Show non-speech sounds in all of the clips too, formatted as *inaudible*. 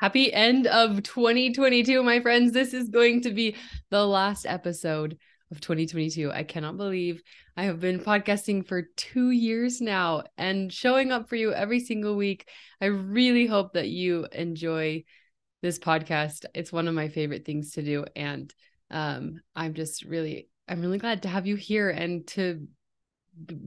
Happy end of 2022, my friends. This is going to be the last episode of 2022. I cannot believe I have been podcasting for two years now and showing up for you every single week. I really hope that you enjoy this podcast. It's one of my favorite things to do. And um, I'm just really, I'm really glad to have you here and to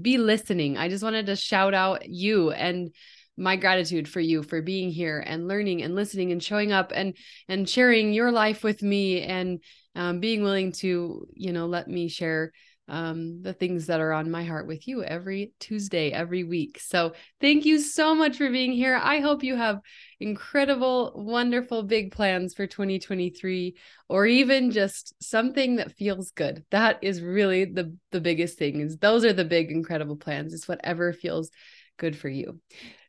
be listening. I just wanted to shout out you and my gratitude for you for being here and learning and listening and showing up and and sharing your life with me and um, being willing to you know let me share um, the things that are on my heart with you every Tuesday, every week. So, thank you so much for being here. I hope you have incredible, wonderful, big plans for 2023, or even just something that feels good. That is really the the biggest thing. Is those are the big, incredible plans. It's whatever feels good for you.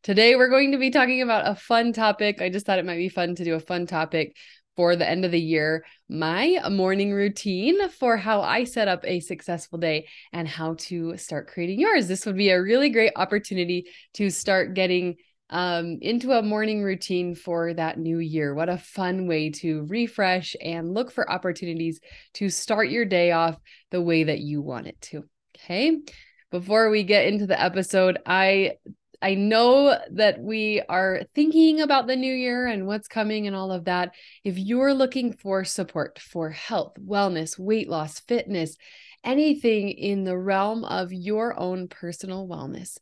Today, we're going to be talking about a fun topic. I just thought it might be fun to do a fun topic for the end of the year my morning routine for how I set up a successful day and how to start creating yours. This would be a really great opportunity to start getting um, into a morning routine for that new year. What a fun way to refresh and look for opportunities to start your day off the way that you want it to. Okay. Before we get into the episode, I I know that we are thinking about the new year and what's coming and all of that. If you're looking for support for health, wellness, weight loss, fitness, anything in the realm of your own personal wellness,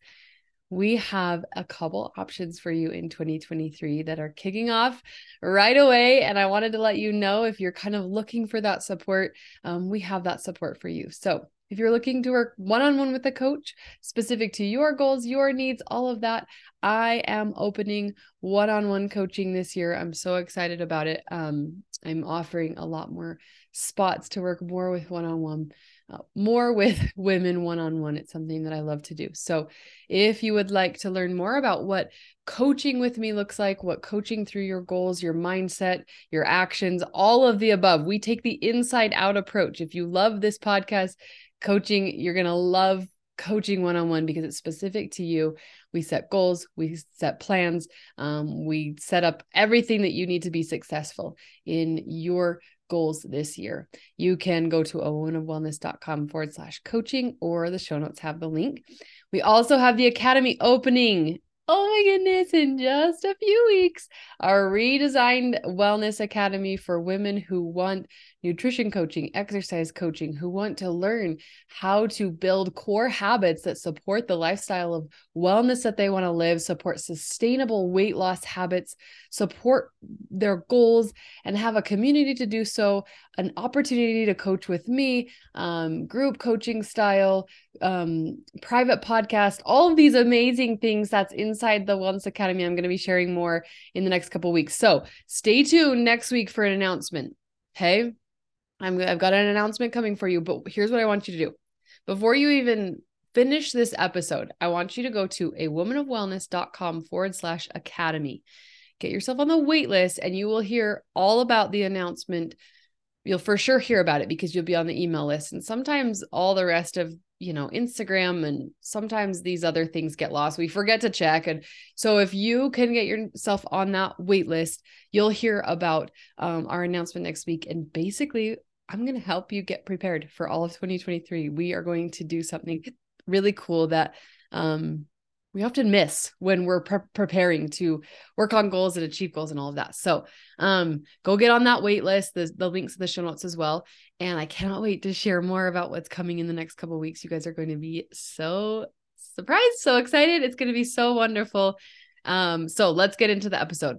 we have a couple options for you in 2023 that are kicking off right away. And I wanted to let you know if you're kind of looking for that support, um, we have that support for you. So if you're looking to work one on one with a coach specific to your goals, your needs, all of that, I am opening one on one coaching this year. I'm so excited about it. Um, I'm offering a lot more spots to work more with one on one. more with *laughs* women one on one. It's something that I love to do. So, if you would like to learn more about what coaching with me looks like, what coaching through your goals, your mindset, your actions, all of the above, we take the inside out approach. If you love this podcast, coaching, you're going to love coaching one on one because it's specific to you. We set goals, we set plans, um, we set up everything that you need to be successful in your goals this year. You can go to a womanofwellness.com forward slash coaching or the show notes have the link. We also have the Academy opening oh my goodness, in just a few weeks, our redesigned wellness academy for women who want nutrition coaching, exercise coaching, who want to learn how to build core habits that support the lifestyle of wellness that they want to live, support sustainable weight loss habits, support their goals, and have a community to do so, an opportunity to coach with me, um, group coaching style, um, private podcast, all of these amazing things that's inside the Wellness Academy. I'm going to be sharing more in the next couple weeks. So stay tuned next week for an announcement. Okay. I'm I've got an announcement coming for you, but here's what I want you to do. Before you even finish this episode, I want you to go to a womanofwellness.com forward slash academy. Get yourself on the wait list and you will hear all about the announcement. You'll for sure hear about it because you'll be on the email list. And sometimes all the rest of you know Instagram and sometimes these other things get lost. We forget to check. And so if you can get yourself on that wait list, you'll hear about um, our announcement next week. And basically I'm going to help you get prepared for all of 2023. We are going to do something really cool that um, we often miss when we're pre- preparing to work on goals and achieve goals and all of that. So um, go get on that wait list. The, the links in the show notes as well. And I cannot wait to share more about what's coming in the next couple weeks. You guys are going to be so surprised, so excited. It's going to be so wonderful. Um, so let's get into the episode.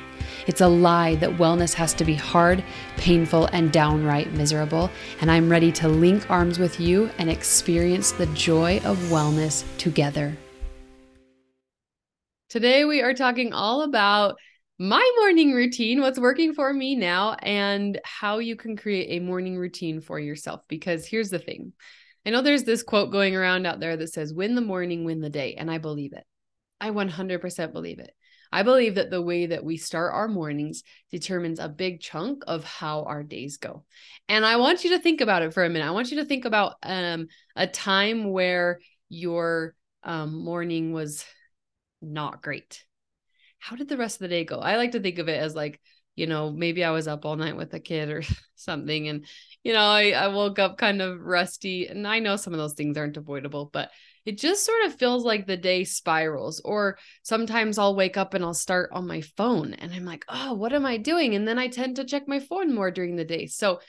It's a lie that wellness has to be hard, painful, and downright miserable, and I'm ready to link arms with you and experience the joy of wellness together. Today, we are talking all about my morning routine, what's working for me now, and how you can create a morning routine for yourself. Because here's the thing I know there's this quote going around out there that says, win the morning, win the day. And I believe it. I 100% believe it. I believe that the way that we start our mornings determines a big chunk of how our days go. And I want you to think about it for a minute. I want you to think about um, a time where your um, morning was not great how did the rest of the day go? I like to think of it as like, you know, maybe I was up all night with a kid or *laughs* something. And, you know, I, I woke up kind of rusty. And I know some of those things aren't avoidable, but it just sort of feels like the day spirals. Or sometimes I'll wake up and I'll start on my phone and I'm like, oh, what am I doing? And then I tend to check my phone more during the day. So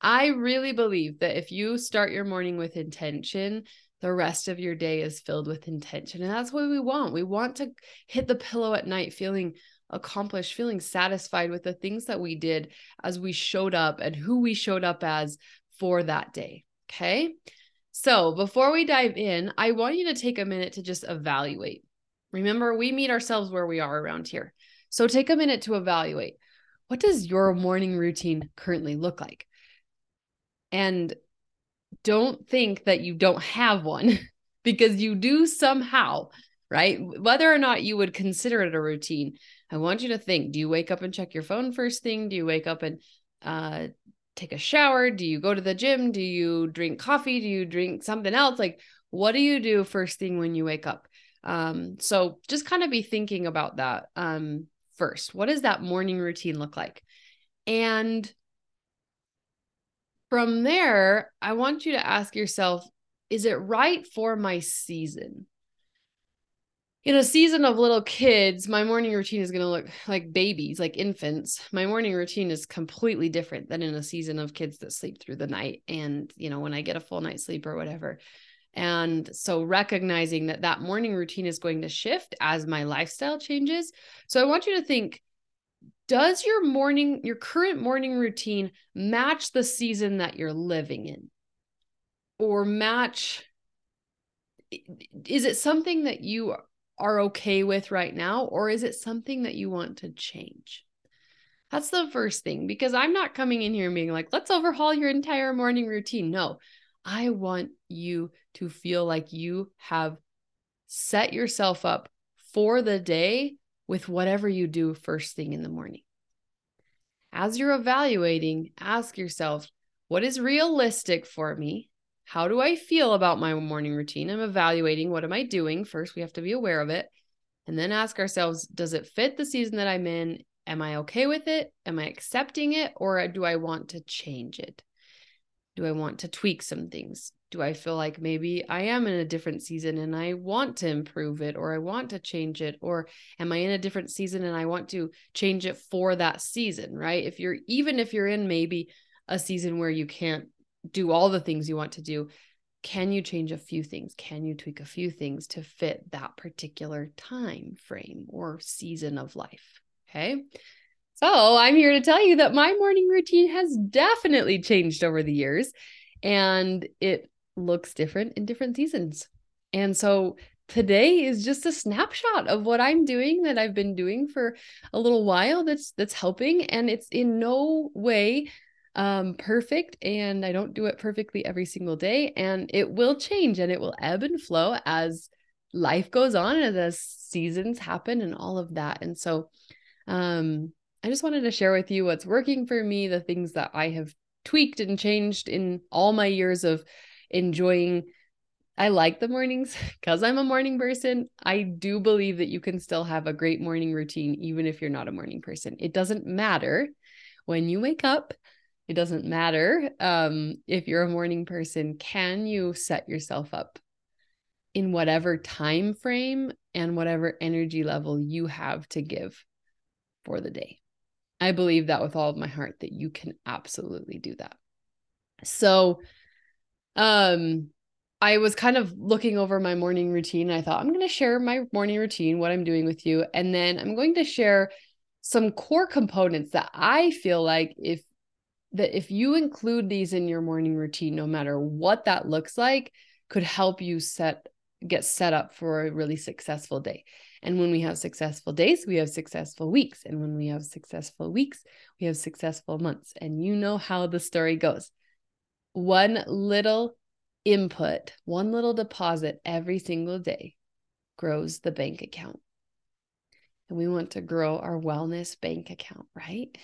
I really believe that if you start your morning with intention, the rest of your day is filled with intention. And that's what we want. We want to hit the pillow at night feeling accomplished, feeling satisfied with the things that we did as we showed up and who we showed up as for that day. Okay. So before we dive in, I want you to take a minute to just evaluate. Remember, we meet ourselves where we are around here. So take a minute to evaluate what does your morning routine currently look like? And don't think that you don't have one *laughs* because you do somehow, right? Whether or not you would consider it a routine, I want you to think do you wake up and check your phone first thing? Do you wake up and uh, take a shower? Do you go to the gym? Do you drink coffee? Do you drink something else? Like, what do you do first thing when you wake up? Um, so just kind of be thinking about that um, first. What does that morning routine look like? And from there, I want you to ask yourself is it right for my season? In a season of little kids, my morning routine is going to look like babies, like infants. My morning routine is completely different than in a season of kids that sleep through the night. And, you know, when I get a full night's sleep or whatever. And so recognizing that that morning routine is going to shift as my lifestyle changes. So I want you to think does your morning your current morning routine match the season that you're living in or match is it something that you are okay with right now or is it something that you want to change that's the first thing because i'm not coming in here and being like let's overhaul your entire morning routine no i want you to feel like you have set yourself up for the day with whatever you do first thing in the morning. As you're evaluating, ask yourself, what is realistic for me? How do I feel about my morning routine? I'm evaluating what am I doing? First, we have to be aware of it. And then ask ourselves, does it fit the season that I'm in? Am I okay with it? Am I accepting it? Or do I want to change it? Do I want to tweak some things? do I feel like maybe I am in a different season and I want to improve it or I want to change it? Or am I in a different season and I want to change it for that season, right? If you're even if you're in maybe a season where you can't do all the things you want to do, can you change a few things? Can you tweak a few things to fit that particular time frame or season of life? Okay. So I'm here to tell you that my morning routine has definitely changed over the years and it looks different in different seasons. And so today is just a snapshot of what I'm doing that I've been doing for a little while that's that's helping and it's in no way um perfect and I don't do it perfectly every single day and it will change and it will ebb and flow as life goes on and as seasons happen and all of that. And so um I just wanted to share with you what's working for me, the things that I have tweaked and changed in all my years of enjoying I like the mornings *laughs* because I'm a morning person. I do believe that you can still have a great morning routine, even if you're not a morning person. It doesn't matter when you wake up. It doesn't matter um, if you're a morning person. Can you set yourself up in whatever time frame and whatever energy level you have to give for the day? I believe that with all of my heart that you can absolutely do that. So, um, I was kind of looking over my morning routine. I thought I'm going to share my morning routine, what I'm doing with you, and then I'm going to share some core components that I feel like if that if you include these in your morning routine no matter what that looks like could help you set get set up for a really successful day. And when we have successful days, we have successful weeks. And when we have successful weeks, we have successful months. And you know how the story goes. One little input, one little deposit every single day grows the bank account. And we want to grow our wellness bank account, right?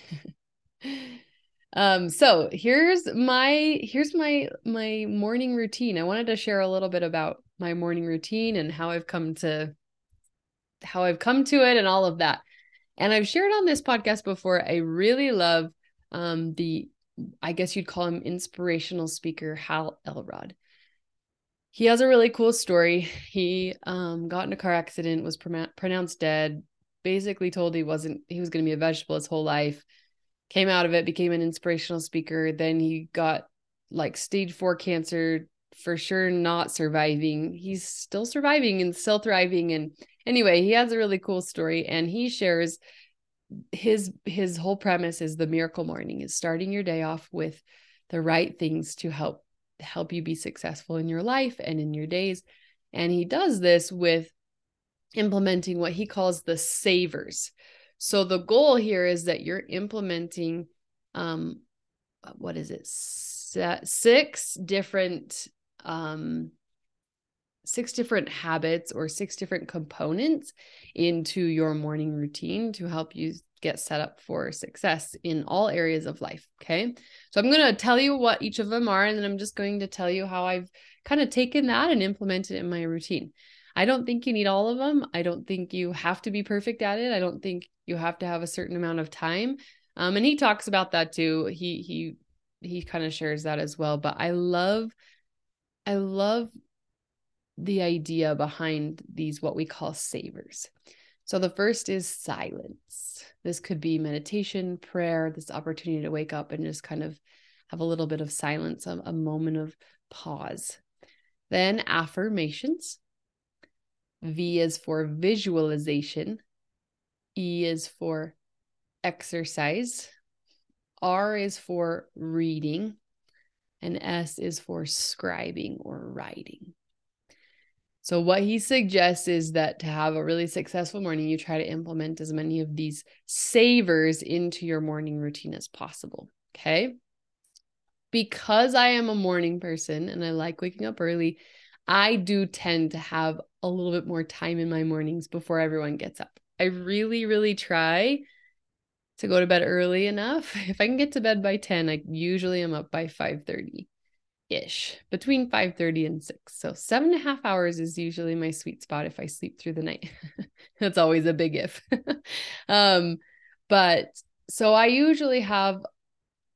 *laughs* um so here's my here's my my morning routine. I wanted to share a little bit about my morning routine and how I've come to how I've come to it and all of that. And I've shared on this podcast before. I really love um the I guess you'd call him inspirational speaker Hal Elrod he has a really cool story. He um, got in a car accident, was pr- pronounced dead, basically told he wasn't, he was going to be a vegetable his whole life, came out of it, became an inspirational speaker. Then he got like stage four cancer, for sure not surviving. He's still surviving and still thriving. And anyway, he has a really cool story and he shares his his whole premise is the miracle morning is starting your day off with the right things to help help you be successful in your life and in your days. And he does this with implementing what he calls the savers. So the goal here is that you're implementing um what is it? Six different um six different habits or six different components into your morning routine to help you get set up for success in all areas of life. Okay. So I'm going to tell you what each of them are, and then I'm just going to tell you how I've kind of taken that and implemented it in my routine. I don't think you need all of them. I don't think you have to be perfect at it. I don't think you have to have a certain amount of time. Um, and he talks about that too. He he he kind of shares that as well. But I love, I love the idea behind these what we call savers. So the first is silence. This could be meditation, prayer, this opportunity to wake up and just kind of have a little bit of silence, a, a moment of pause. Then affirmations. V is for visualization. E is for exercise. R is for reading. And S is for scribing or writing. So, what he suggests is that to have a really successful morning, you try to implement as many of these savers into your morning routine as possible. Okay. Because I am a morning person and I like waking up early, I do tend to have a little bit more time in my mornings before everyone gets up. I really, really try to go to bed early enough. *laughs* If I can get to bed by 10, I usually am up by 5:30 ish, between 5:30 and 6 so seven and a half hours is usually my sweet spot if i sleep through the night *laughs* that's always a big if *laughs* um but so i usually have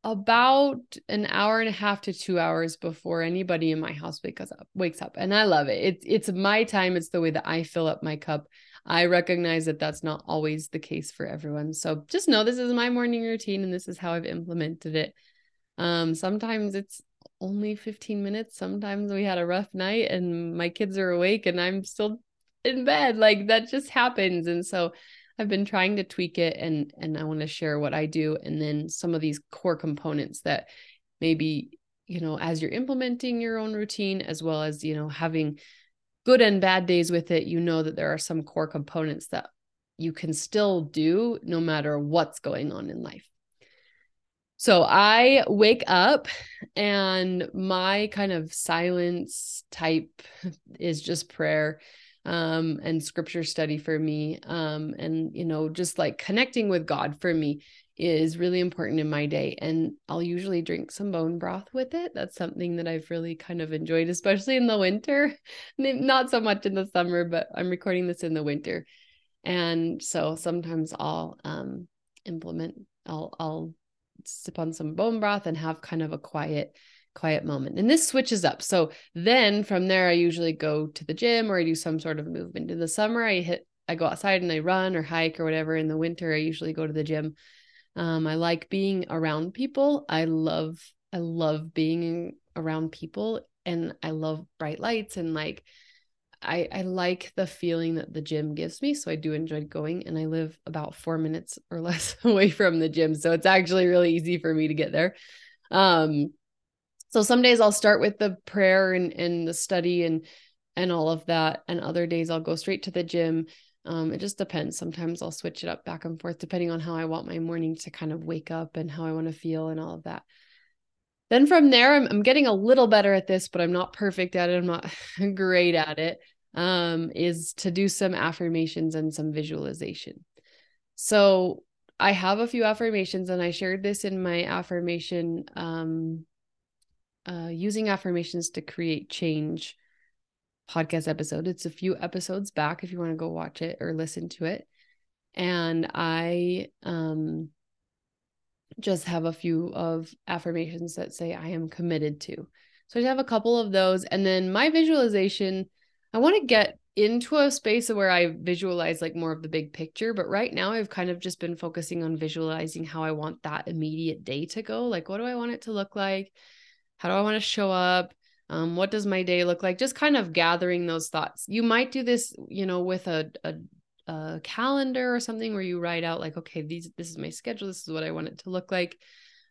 about an hour and a half to two hours before anybody in my house wakes up wakes up and i love it it's it's my time it's the way that i fill up my cup i recognize that that's not always the case for everyone so just know this is my morning routine and this is how i've implemented it um sometimes it's only 15 minutes. Sometimes we had a rough night and my kids are awake and I'm still in bed. Like that just happens. And so I've been trying to tweak it and and I want to share what I do and then some of these core components that maybe you know as you're implementing your own routine as well as you know having good and bad days with it you know that there are some core components that you can still do no matter what's going on in life. So I wake up and my kind of silence type *laughs* is just prayer um, and scripture study for me. Um, and, you know, just like connecting with God for me is really important in my day. And I'll usually drink some bone broth with it. That's something that I've really kind of enjoyed, especially in the winter. *laughs* Not so much in the summer, but I'm recording this in the winter. And so sometimes I'll um, implement, I'll, I'll sip on some bone broth and have kind of a quiet, quiet moment. And this switches up. So then from there, I usually go to the gym or I do some sort of movement. In the summer, I hit, I go outside and I run or hike or whatever. In the winter, I usually go to the gym um, I like being around people. I love I love being around people and I love bright lights and like I I like the feeling that the gym gives me. So I do enjoy going and I live about 4 minutes or *laughs* less away from the gym. So it's actually really easy for me to get there. Um so some days I'll start with the prayer and and the study and and all of that and other days I'll go straight to the gym um, it just depends. Sometimes I'll switch it up back and forth depending on how I want my morning to kind of wake up and how I want to feel and all of that. Then from there, I'm, I'm getting a little better at this, but I'm not perfect at it. I'm not *laughs* great at it. Um, is to do some affirmations and some visualization. So I have a few affirmations, and I shared this in my affirmation, um, uh, using affirmations to create change podcast episode. It's a few episodes back if you want to go watch it or listen to it. And I um just have a few of affirmations that say I am committed to. So I have a couple of those and then my visualization I want to get into a space where I visualize like more of the big picture, but right now I've kind of just been focusing on visualizing how I want that immediate day to go. Like what do I want it to look like? How do I want to show up? um, what does my day look like? Just kind of gathering those thoughts. You might do this you know with a, a, a calendar or something where you write out like okay these this is my schedule this is what i want it to look like.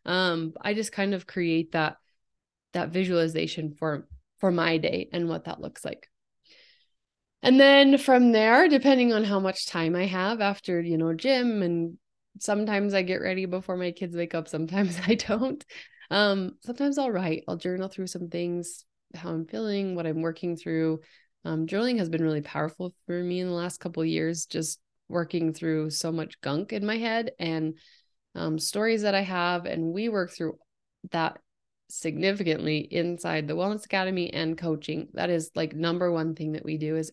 Um, i just kind of create that that visualization for for my day and what that looks like. And then from there depending on how much time i have after you know gym and sometimes i get ready before my kids wake up sometimes *laughs* i don't um sometimes i'll write i'll journal through some things how I'm feeling, what I'm working through. Um, journaling has been really powerful for me in the last couple years, just working through so much gunk in my head and um, stories that I have. And we work through that significantly inside the Wellness Academy and coaching. That is like number one thing that we do is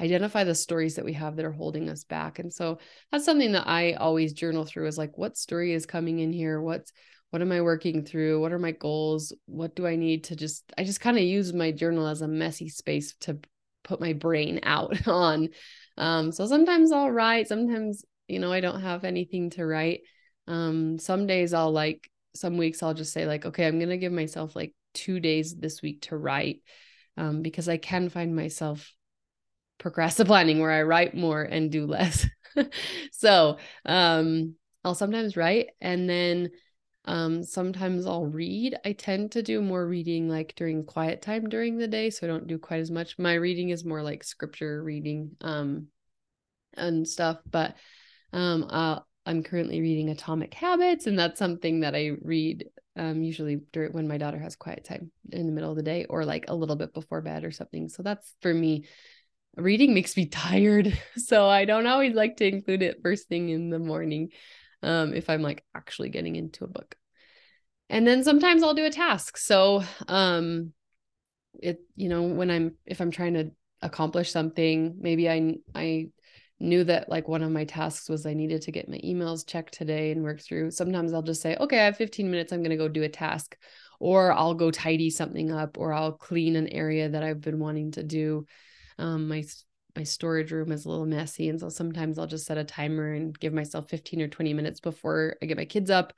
identify the stories that we have that are holding us back. And so that's something that I always journal through is like what story is coming in here? What's what am I working through? What are my goals? What do I need to just, I just kind of use my journal as a messy space to put my brain out *laughs* on. Um, so sometimes I'll write, sometimes, you know, I don't have anything to write. Um, some days I'll like, some weeks I'll just say, like, okay, I'm to give myself like two days this week to write um, because I can find myself procrastinating where I write more and do less. *laughs* so um, I'll sometimes write and then um, sometimes I'll read. I tend to do more reading like during quiet time during the day, so I don't do quite as much. My reading is more like scripture reading um and stuff, but um uh, I'm currently reading Atomic Habits and that's something that I read um usually during when my daughter has quiet time in the middle of the day or like a little bit before bed or something. So that's for me reading makes me *laughs* tired, so I don't always like to include it first thing in the morning um, if I'm like actually getting into a book. And then sometimes I'll do a task. So, um, it, you know, when I'm, if I'm trying to accomplish something, maybe I, I knew that like one of my tasks was I needed to get my emails checked today and work through. Sometimes I'll just say, okay, I have 15 minutes. I'm going to go do a task or I'll go tidy something up or I'll clean an area that I've been wanting to do. Um, my my storage room is a little messy and so sometimes I'll just set a timer and give myself 15 or 20 minutes before I get my kids up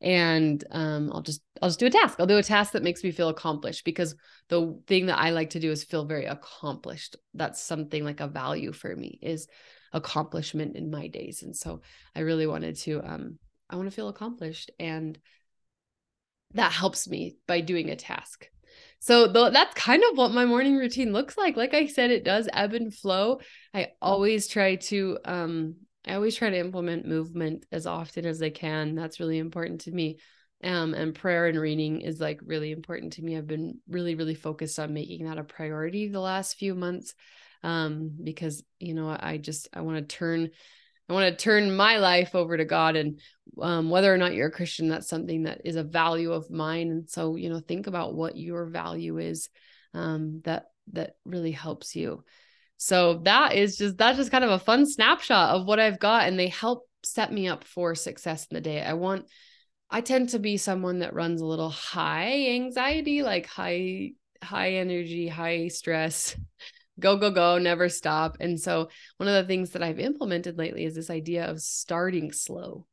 and um, I'll just I'll just do a task. I'll do a task that makes me feel accomplished because the thing that I like to do is feel very accomplished. That's something like a value for me is accomplishment in my days. And so I really wanted to um I want to feel accomplished and that helps me by doing a task. So th- that's kind of what my morning routine looks like. Like I said, it does ebb and flow. I always try to um I always try to implement movement as often as I can. That's really important to me. Um, and prayer and reading is like really important to me. I've been really, really focused on making that a priority the last few months um, because you know I just I want to turn I want to turn my life over to God. And um, whether or not you're a Christian, that's something that is a value of mine. And so, you know, think about what your value is um, that that really helps you. So that is just that's just kind of a fun snapshot of what I've got, and they help set me up for success in the day. I want I tend to be someone that runs a little high anxiety, like high high energy, high stress, go go go, never stop. And so one of the things that I've implemented lately is this idea of starting slow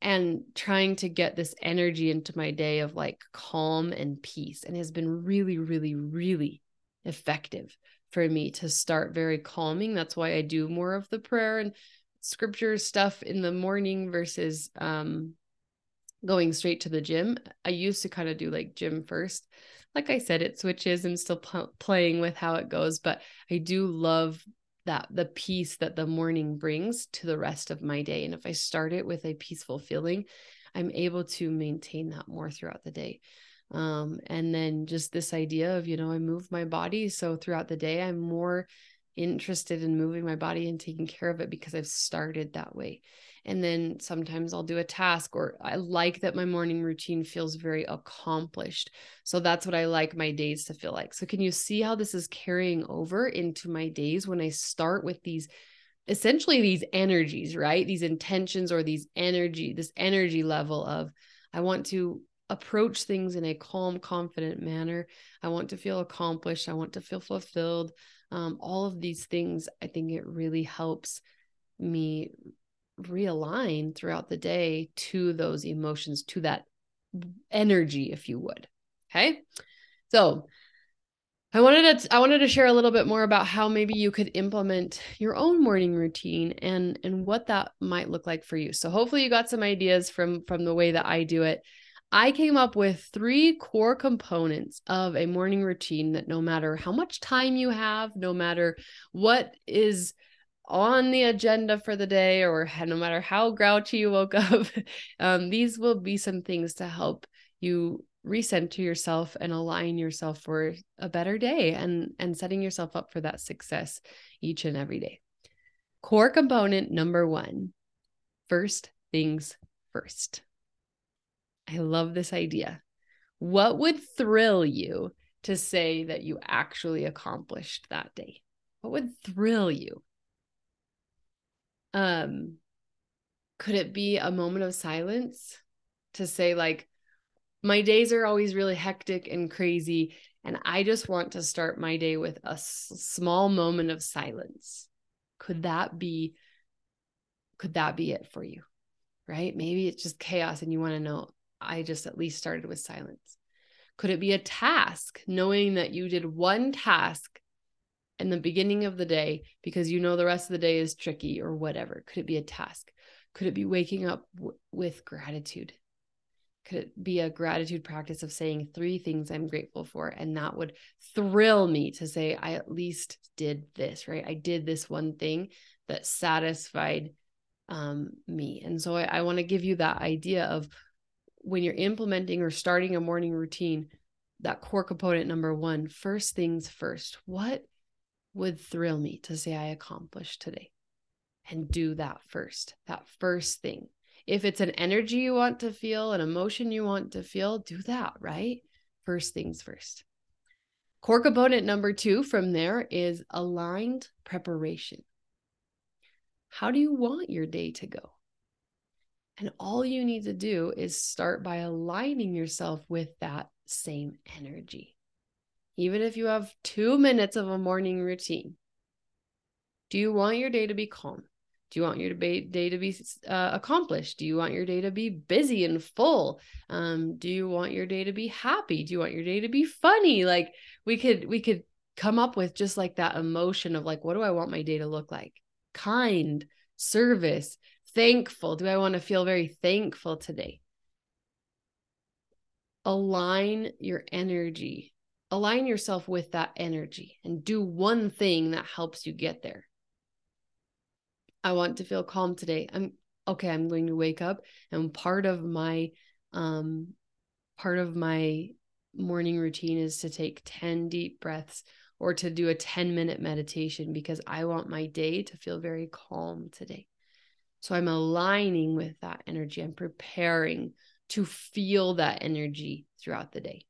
and trying to get this energy into my day of like calm and peace and has been really really really effective for me to start very calming. That's why I do more of the prayer and scripture stuff in the morning versus um going straight to the gym. I used to kind of do like gym first. Like I said, it switches and still p- playing with how it goes, but I do love that the peace that the morning brings to the rest of my day. And if I start it with a peaceful feeling, I'm able to maintain that more throughout the day. Um, and then just this idea of, you know, I move my body. So throughout the day, I'm more interested in moving my body and taking care of it because I've started that way. And then sometimes I'll do a task, or I like that my morning routine feels very accomplished. So that's what I like my days to feel like. So, can you see how this is carrying over into my days when I start with these? essentially these energies right these intentions or these energy this energy level of i want to approach things in a calm confident manner i want to feel accomplished i want to feel fulfilled um, all of these things i think it really helps me realign throughout the day to those emotions, to that energy, if you would. Okay. So I wanted to I wanted to share a little bit more about how maybe you could implement your own morning routine and and what that might look like for you. So hopefully you got some ideas from from the way that I do it. I came up with three core components of a morning routine that no matter how much time you have, no matter what is on the agenda for the day or no matter how grouchy you woke *laughs* up um, these will be some things to help you recenter yourself and align yourself for a better day and and setting yourself up for that success each and every day. Core component number one first things first i love this idea. What would thrill you to say that you actually accomplished that day? What would thrill you? Um could it be a moment of silence to say like my days are always really hectic and crazy and i just want to start my day with a s- small moment of silence. Could that be could that be it for you? Right? Maybe it's just chaos and you want to know i just at least started with silence could it be a task knowing that you did one task in the beginning of the day because you know the rest of the day is tricky or whatever? Could it be a task? Could it be waking up w- with gratitude? Could it be a gratitude practice of saying three things I'm grateful for? And that would thrill me to say, I at least did this, right? I did this one thing that satisfied um, me. And so I, I want to give you that idea of when you're implementing or starting a morning routine, that core component number one, first things first. What would thrill me to say I accomplished today and do that first, that first thing. If it's an energy you want to feel, an emotion you want to feel, do that, right? First things first. Core component number two from there is aligned preparation. How do you want your day to go? And all you need to do is start by aligning yourself with that same energy even if you have two minutes of a morning routine, do you want your day to be calm? Do you want your day to be uh, accomplished? Do you want your day to be busy and full? Um, do you want your day to be happy? Do you want your day to be funny? Like we could we could come up with just like that emotion of like, what do I want my day to look like? Kind, service, thankful. Do I want to feel very thankful today? Align your energy align yourself with that energy and do one thing that helps you get there. I want to feel calm today. I'm okay, I'm going to wake up and part of my um part of my morning routine is to take 10 deep breaths or to do a 10 minute meditation because I want my day to feel very calm today. So I'm aligning with that energy. I'm preparing to feel that energy throughout the day.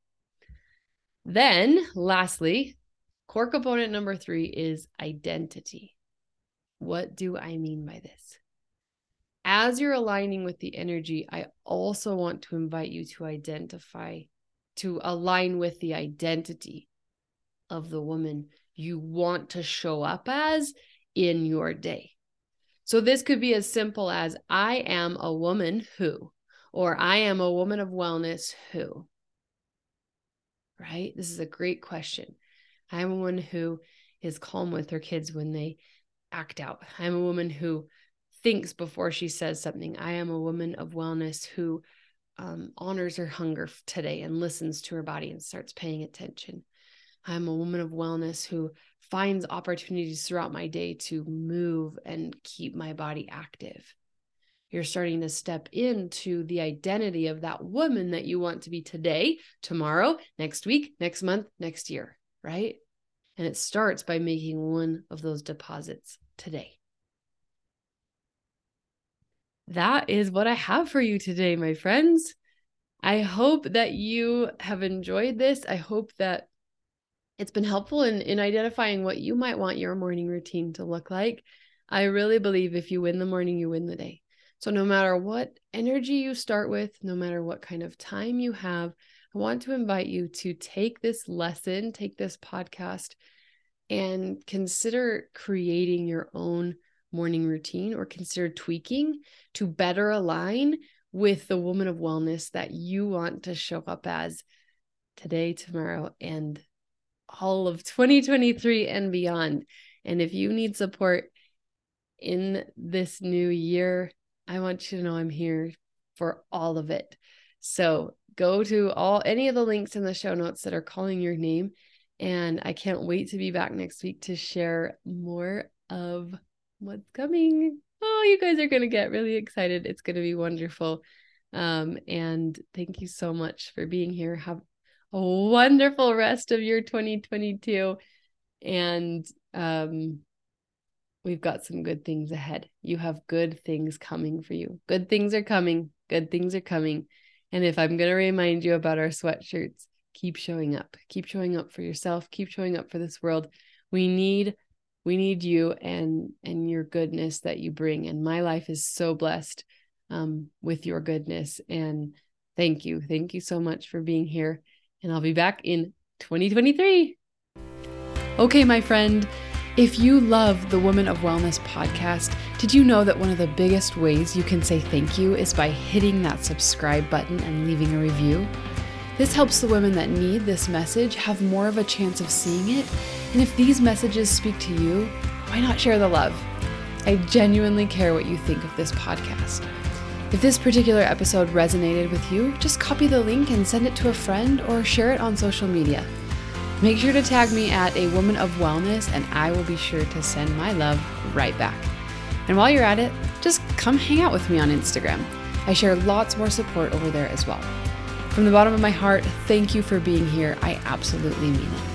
Then, lastly, core component number three is identity. What do I mean by this? As you're aligning with the energy, I also want to invite you to identify, to align with the identity of the woman you want to show up as in your day. So, this could be as simple as I am a woman who, or I am a woman of wellness who right? This is a great question. I'm a woman who is calm with her kids when they act out. I'm a woman who thinks before she says something. I am a woman of wellness who um, honors her hunger today and listens to her body and starts paying attention. I'm a woman of wellness who finds opportunities throughout my day to move and keep my body active you're starting to step into the identity of that woman that you want to be today, tomorrow, next week, next month, next year, right? And it starts by making one of those deposits today. That is what I have for you today, my friends. I hope that you have enjoyed this. I hope that it's been helpful in, in identifying what you might want your morning routine to look like. I really believe if you win the morning, you win the day. So, no matter what energy you start with, no matter what kind of time you have, I want to invite you to take this lesson, take this podcast, and consider creating your own morning routine or consider tweaking to better align with the woman of wellness that you want to show up as today, tomorrow, and all of 2023 and beyond. And if you need support in this new year, I want you to know I'm here for all of it. So go to all any of the links in the show notes that are calling your name. And I can't wait to be back next week to share more of what's coming. Oh, you guys are going to get really excited. It's going to be wonderful. Um, and thank you so much for being here. Have a wonderful rest of your 2022. And um, we've got some good things ahead. You have good things coming for you. Good things are coming. Good things are coming. And if I'm going to remind you about our sweatshirts, keep showing up. Keep showing up for yourself. Keep showing up for this world. We need we need you and and your goodness that you bring and my life is so blessed um, with your goodness and thank you thank you so much for being here and i'll be back in 2023 okay my friend if you love the Woman of Wellness podcast, did you know that one of the biggest ways you can say thank you is by hitting that subscribe button and leaving a review? This helps the women that need this message have more of a chance of seeing it. And if these messages speak to you, why not share the love? I genuinely care what you think of this podcast. If this particular episode resonated with you, just copy the link and send it to a friend or share it on social media. Make sure to tag me at a woman of wellness, and I will be sure to send my love right back. And while you're at it, just come hang out with me on Instagram. I share lots more support over there as well. From the bottom of my heart, thank you for being here. I absolutely mean it.